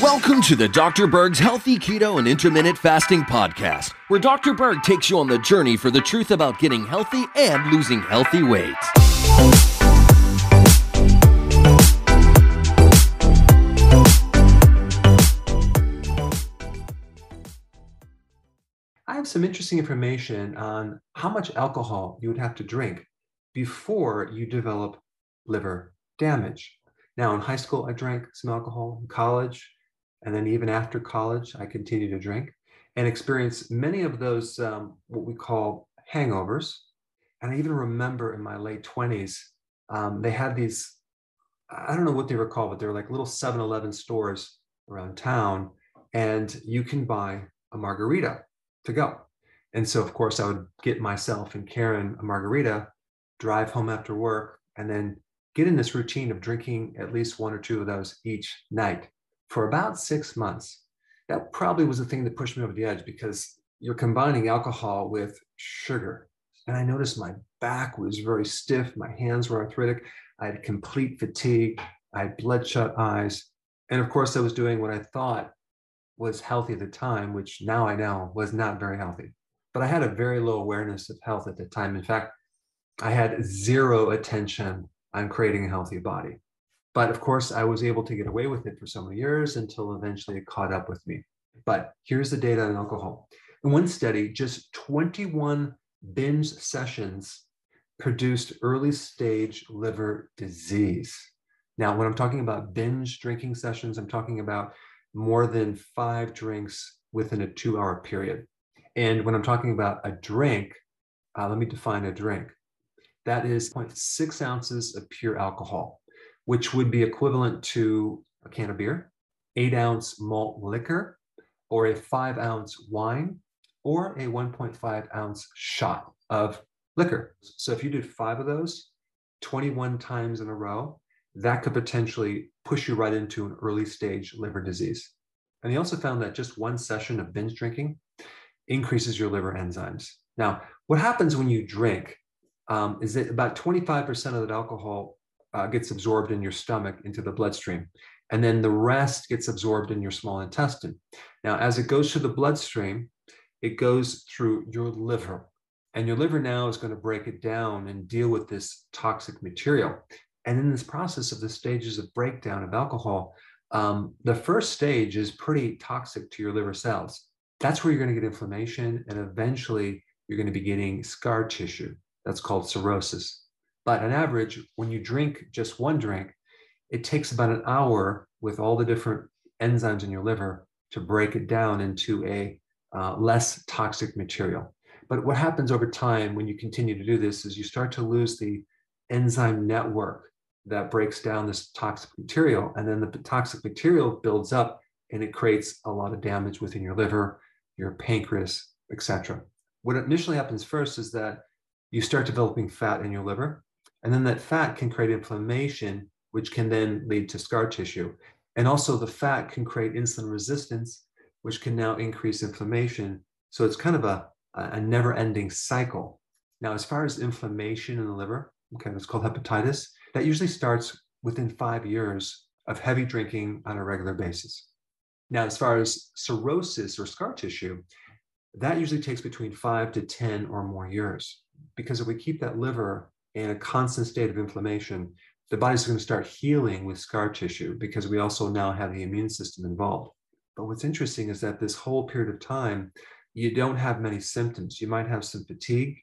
Welcome to the Dr. Berg's Healthy Keto and Intermittent Fasting Podcast, where Dr. Berg takes you on the journey for the truth about getting healthy and losing healthy weight. I have some interesting information on how much alcohol you would have to drink before you develop liver damage. Now, in high school, I drank some alcohol. In college, and then even after college, I continued to drink and experienced many of those, um, what we call hangovers. And I even remember in my late 20s, um, they had these, I don't know what they were called, but they were like little 7 Eleven stores around town. And you can buy a margarita to go. And so, of course, I would get myself and Karen a margarita, drive home after work, and then get in this routine of drinking at least one or two of those each night for about six months. That probably was the thing that pushed me over the edge because you're combining alcohol with sugar. And I noticed my back was very stiff, my hands were arthritic, I had complete fatigue, I had bloodshot eyes. And of course, I was doing what I thought was healthy at the time, which now I know was not very healthy. But I had a very low awareness of health at the time. In fact, I had zero attention on creating a healthy body. But of course, I was able to get away with it for so many years until eventually it caught up with me. But here's the data on alcohol. In one study, just 21 binge sessions produced early stage liver disease. Now, when I'm talking about binge drinking sessions, I'm talking about more than five drinks within a two hour period. And when I'm talking about a drink, uh, let me define a drink. That is 0.6 ounces of pure alcohol, which would be equivalent to a can of beer, eight ounce malt liquor, or a five ounce wine, or a 1.5 ounce shot of liquor. So if you did five of those 21 times in a row, that could potentially push you right into an early stage liver disease. And he also found that just one session of binge drinking increases your liver enzymes. Now, what happens when you drink um, is that about 25% of that alcohol uh, gets absorbed in your stomach into the bloodstream. And then the rest gets absorbed in your small intestine. Now, as it goes through the bloodstream, it goes through your liver. And your liver now is going to break it down and deal with this toxic material. And in this process of the stages of breakdown of alcohol, um, the first stage is pretty toxic to your liver cells. That's where you're going to get inflammation, and eventually you're going to be getting scar tissue. That's called cirrhosis. But on average, when you drink just one drink, it takes about an hour with all the different enzymes in your liver to break it down into a uh, less toxic material. But what happens over time when you continue to do this is you start to lose the enzyme network that breaks down this toxic material. And then the toxic material builds up and it creates a lot of damage within your liver, your pancreas, etc. What initially happens first is that you start developing fat in your liver. And then that fat can create inflammation, which can then lead to scar tissue. And also, the fat can create insulin resistance, which can now increase inflammation. So it's kind of a, a never ending cycle. Now, as far as inflammation in the liver, okay, it's called hepatitis, that usually starts within five years of heavy drinking on a regular basis. Now, as far as cirrhosis or scar tissue, that usually takes between five to 10 or more years because if we keep that liver in a constant state of inflammation, the body's going to start healing with scar tissue because we also now have the immune system involved. But what's interesting is that this whole period of time, you don't have many symptoms. You might have some fatigue.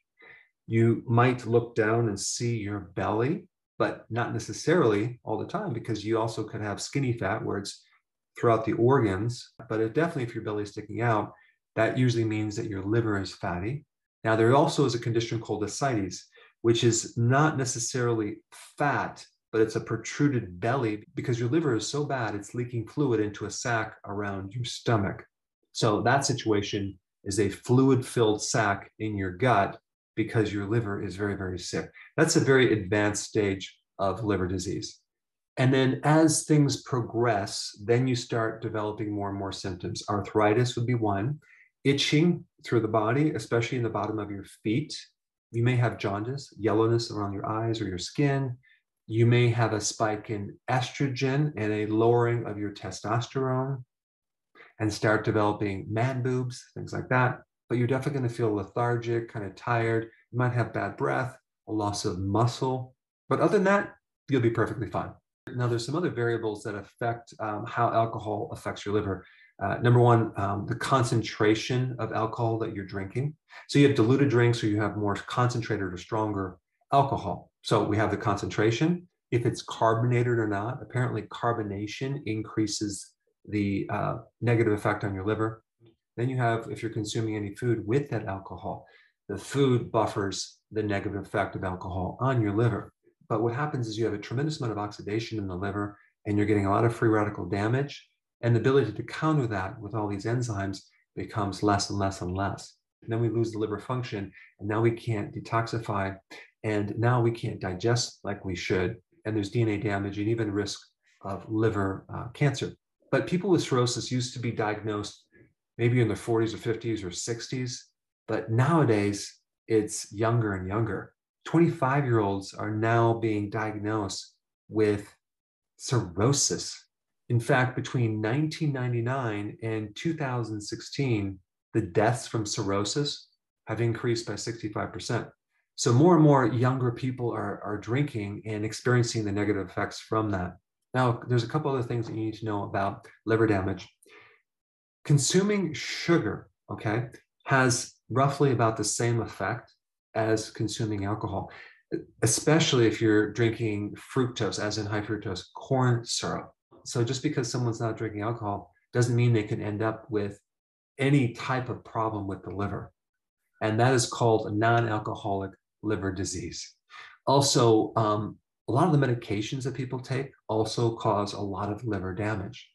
You might look down and see your belly, but not necessarily all the time because you also could have skinny fat where it's throughout the organs. But it definitely, if your belly is sticking out, that usually means that your liver is fatty. Now, there also is a condition called ascites, which is not necessarily fat, but it's a protruded belly because your liver is so bad, it's leaking fluid into a sac around your stomach. So, that situation is a fluid filled sac in your gut because your liver is very, very sick. That's a very advanced stage of liver disease. And then as things progress, then you start developing more and more symptoms. Arthritis would be one itching through the body, especially in the bottom of your feet. You may have jaundice, yellowness around your eyes or your skin. You may have a spike in estrogen and a lowering of your testosterone and start developing man boobs, things like that. But you're definitely going to feel lethargic, kind of tired. You might have bad breath, a loss of muscle. But other than that, you'll be perfectly fine. Now, there's some other variables that affect um, how alcohol affects your liver. Uh, number one, um, the concentration of alcohol that you're drinking. So you have diluted drinks or you have more concentrated or stronger alcohol. So we have the concentration, if it's carbonated or not. Apparently, carbonation increases the uh, negative effect on your liver. Then you have, if you're consuming any food with that alcohol, the food buffers the negative effect of alcohol on your liver. But what happens is you have a tremendous amount of oxidation in the liver and you're getting a lot of free radical damage. And the ability to counter that with all these enzymes becomes less and less and less. And then we lose the liver function and now we can't detoxify and now we can't digest like we should. And there's DNA damage and even risk of liver uh, cancer. But people with cirrhosis used to be diagnosed maybe in their 40s or 50s or 60s. But nowadays, it's younger and younger. 25 year olds are now being diagnosed with cirrhosis. In fact, between 1999 and 2016, the deaths from cirrhosis have increased by 65%. So more and more younger people are, are drinking and experiencing the negative effects from that. Now, there's a couple other things that you need to know about liver damage. Consuming sugar, okay, has roughly about the same effect as consuming alcohol, especially if you're drinking fructose, as in high fructose corn syrup. So just because someone's not drinking alcohol doesn't mean they can end up with any type of problem with the liver. And that is called a non alcoholic liver disease. Also, um, a lot of the medications that people take also cause a lot of liver damage.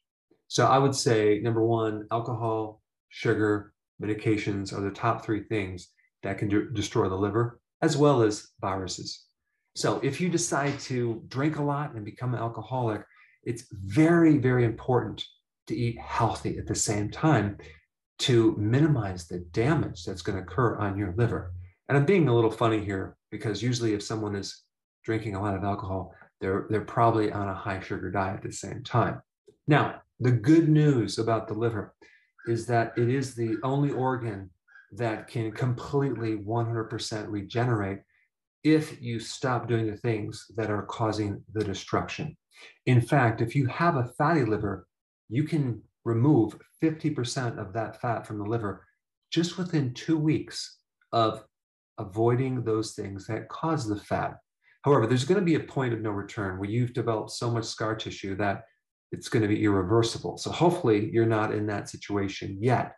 So I would say number one, alcohol, sugar, medications are the top three things that can de- destroy the liver, as well as viruses. So if you decide to drink a lot and become an alcoholic, it's very, very important to eat healthy at the same time to minimize the damage that's going to occur on your liver. And I'm being a little funny here because usually if someone is drinking a lot of alcohol, they're, they're probably on a high sugar diet at the same time. Now, the good news about the liver is that it is the only organ that can completely 100% regenerate if you stop doing the things that are causing the destruction. In fact, if you have a fatty liver, you can remove 50% of that fat from the liver just within two weeks of avoiding those things that cause the fat. However, there's going to be a point of no return where you've developed so much scar tissue that it's going to be irreversible. So hopefully you're not in that situation yet.